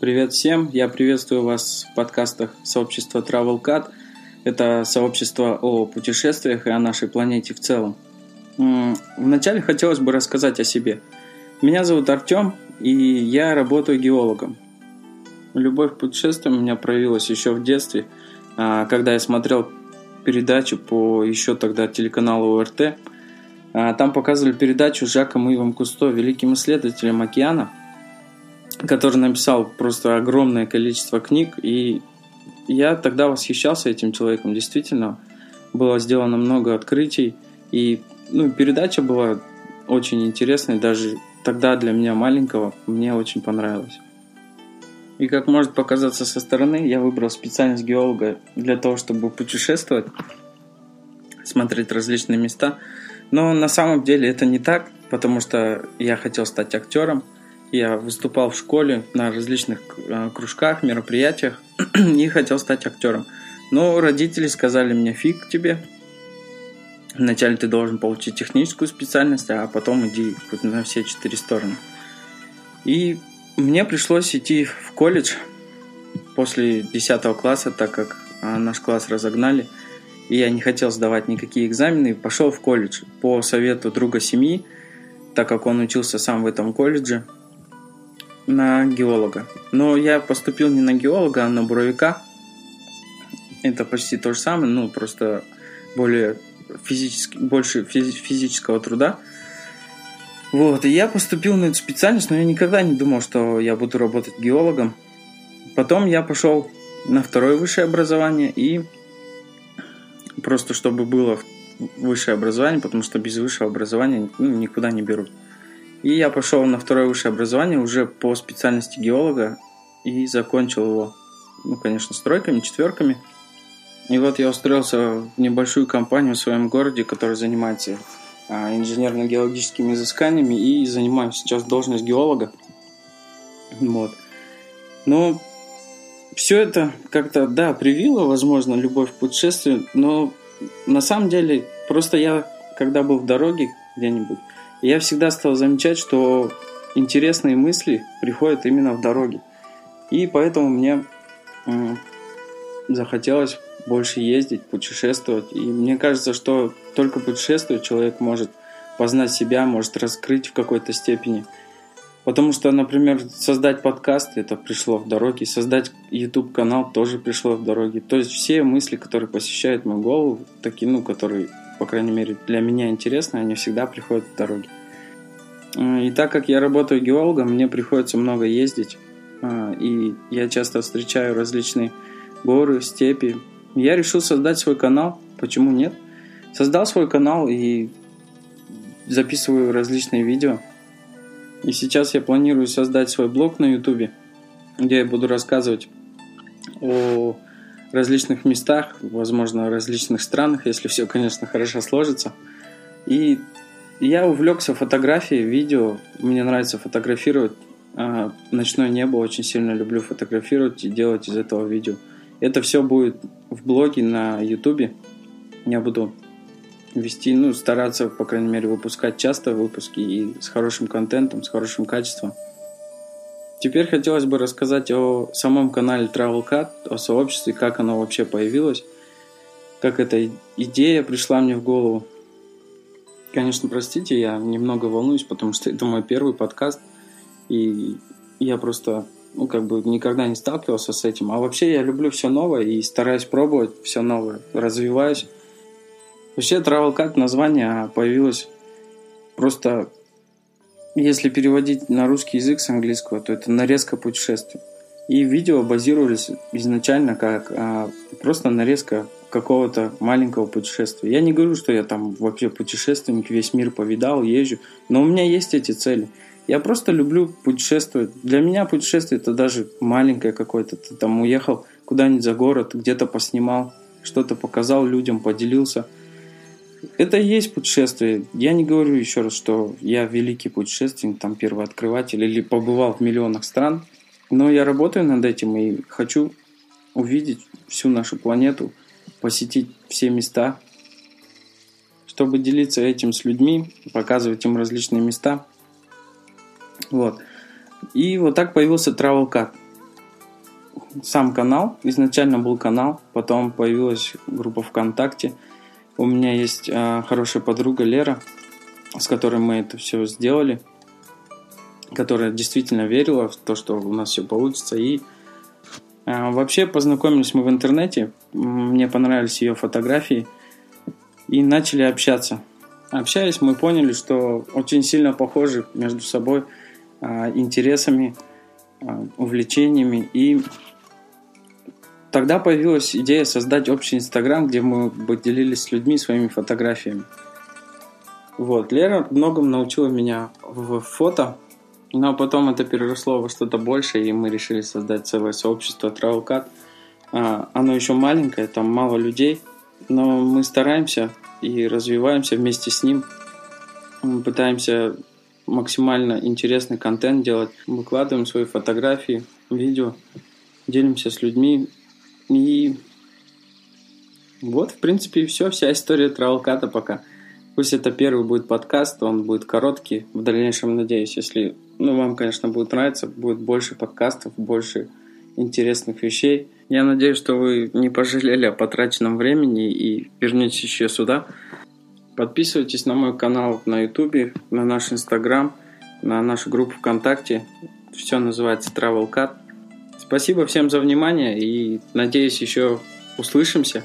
Привет всем! Я приветствую вас в подкастах сообщества TravelCat. Это сообщество о путешествиях и о нашей планете в целом. Вначале хотелось бы рассказать о себе. Меня зовут Артем, и я работаю геологом. Любовь к путешествиям у меня проявилась еще в детстве, а, когда я смотрел передачу по еще тогда телеканалу ОРТ. А, там показывали передачу Жаком Ивом Кусто, великим исследователем океана – который написал просто огромное количество книг, и я тогда восхищался этим человеком. Действительно, было сделано много открытий, и ну, передача была очень интересной, даже тогда для меня маленького мне очень понравилось. И как может показаться со стороны, я выбрал специальность геолога для того, чтобы путешествовать, смотреть различные места. Но на самом деле это не так, потому что я хотел стать актером – я выступал в школе на различных э, кружках, мероприятиях и хотел стать актером. Но родители сказали мне, фиг тебе, вначале ты должен получить техническую специальность, а потом иди на все четыре стороны. И мне пришлось идти в колледж после 10 класса, так как э, наш класс разогнали, и я не хотел сдавать никакие экзамены, пошел в колледж по совету друга семьи, так как он учился сам в этом колледже – на геолога. Но я поступил не на геолога, а на буровика. Это почти то же самое, ну просто более физически, больше физи- физического труда. Вот, и я поступил на эту специальность, но я никогда не думал, что я буду работать геологом. Потом я пошел на второе высшее образование и просто чтобы было высшее образование, потому что без высшего образования ну, никуда не берут. И я пошел на второе высшее образование уже по специальности геолога и закончил его, ну, конечно, с тройками, четверками. И вот я устроился в небольшую компанию в своем городе, которая занимается а, инженерно-геологическими изысканиями и занимаю сейчас должность геолога. Вот. Но все это как-то, да, привило, возможно, любовь к путешествию, но на самом деле просто я, когда был в дороге где-нибудь, я всегда стал замечать, что интересные мысли приходят именно в дороге. И поэтому мне захотелось больше ездить, путешествовать. И мне кажется, что только путешествуя человек может познать себя, может раскрыть в какой-то степени. Потому что, например, создать подкаст, это пришло в дороге, создать YouTube канал тоже пришло в дороге. То есть все мысли, которые посещают мою голову, такие, ну, которые по крайней мере, для меня интересны, они всегда приходят в дороге. Э, и так как я работаю геологом, мне приходится много ездить, э, и я часто встречаю различные горы, степи. Я решил создать свой канал, почему нет? Создал свой канал и записываю различные видео. И сейчас я планирую создать свой блог на ютубе, где я буду рассказывать о различных местах, возможно, различных странах, если все, конечно, хорошо сложится. И я увлекся фотографией, видео. Мне нравится фотографировать. А, ночное небо очень сильно люблю фотографировать и делать из этого видео. Это все будет в блоге на ютубе. Я буду вести, ну, стараться, по крайней мере, выпускать часто выпуски и с хорошим контентом, с хорошим качеством. Теперь хотелось бы рассказать о самом канале TravelCat, о сообществе, как оно вообще появилось, как эта идея пришла мне в голову. Конечно, простите, я немного волнуюсь, потому что это мой первый подкаст, и я просто, ну, как бы никогда не сталкивался с этим. А вообще я люблю все новое и стараюсь пробовать все новое, развиваюсь. Вообще TravelCat название появилось просто если переводить на русский язык с английского, то это нарезка путешествий. И видео базировались изначально как а, просто нарезка какого-то маленького путешествия. Я не говорю, что я там вообще путешественник, весь мир повидал, езжу, но у меня есть эти цели. Я просто люблю путешествовать. Для меня путешествие это даже маленькое какое-то. Ты там уехал куда-нибудь за город, где-то поснимал, что-то показал людям, поделился – это и есть путешествие. Я не говорю еще раз, что я великий путешественник, там первый открыватель или побывал в миллионах стран. Но я работаю над этим и хочу увидеть всю нашу планету, посетить все места, чтобы делиться этим с людьми, показывать им различные места. Вот. И вот так появился Travel Cat. сам канал. Изначально был канал, потом появилась группа ВКонтакте. У меня есть э, хорошая подруга Лера, с которой мы это все сделали, которая действительно верила в то, что у нас все получится. И э, вообще познакомились мы в интернете, мне понравились ее фотографии и начали общаться. Общаясь, мы поняли, что очень сильно похожи между собой э, интересами, э, увлечениями и Тогда появилась идея создать общий Инстаграм, где мы бы делились с людьми своими фотографиями. Вот, Лера многом научила меня в фото, но потом это переросло во что-то большее, и мы решили создать целое сообщество. А, оно еще маленькое, там мало людей, но мы стараемся и развиваемся вместе с ним. Мы пытаемся максимально интересный контент делать, выкладываем свои фотографии, видео, делимся с людьми, и вот, в принципе, и все, вся история Травелката пока. Пусть это первый будет подкаст, он будет короткий. В дальнейшем, надеюсь, если ну, вам, конечно, будет нравиться, будет больше подкастов, больше интересных вещей. Я надеюсь, что вы не пожалели о потраченном времени и вернетесь еще сюда. Подписывайтесь на мой канал на YouTube, на наш Инстаграм, на нашу группу ВКонтакте. Все называется Travel Cut. Спасибо всем за внимание и надеюсь еще услышимся.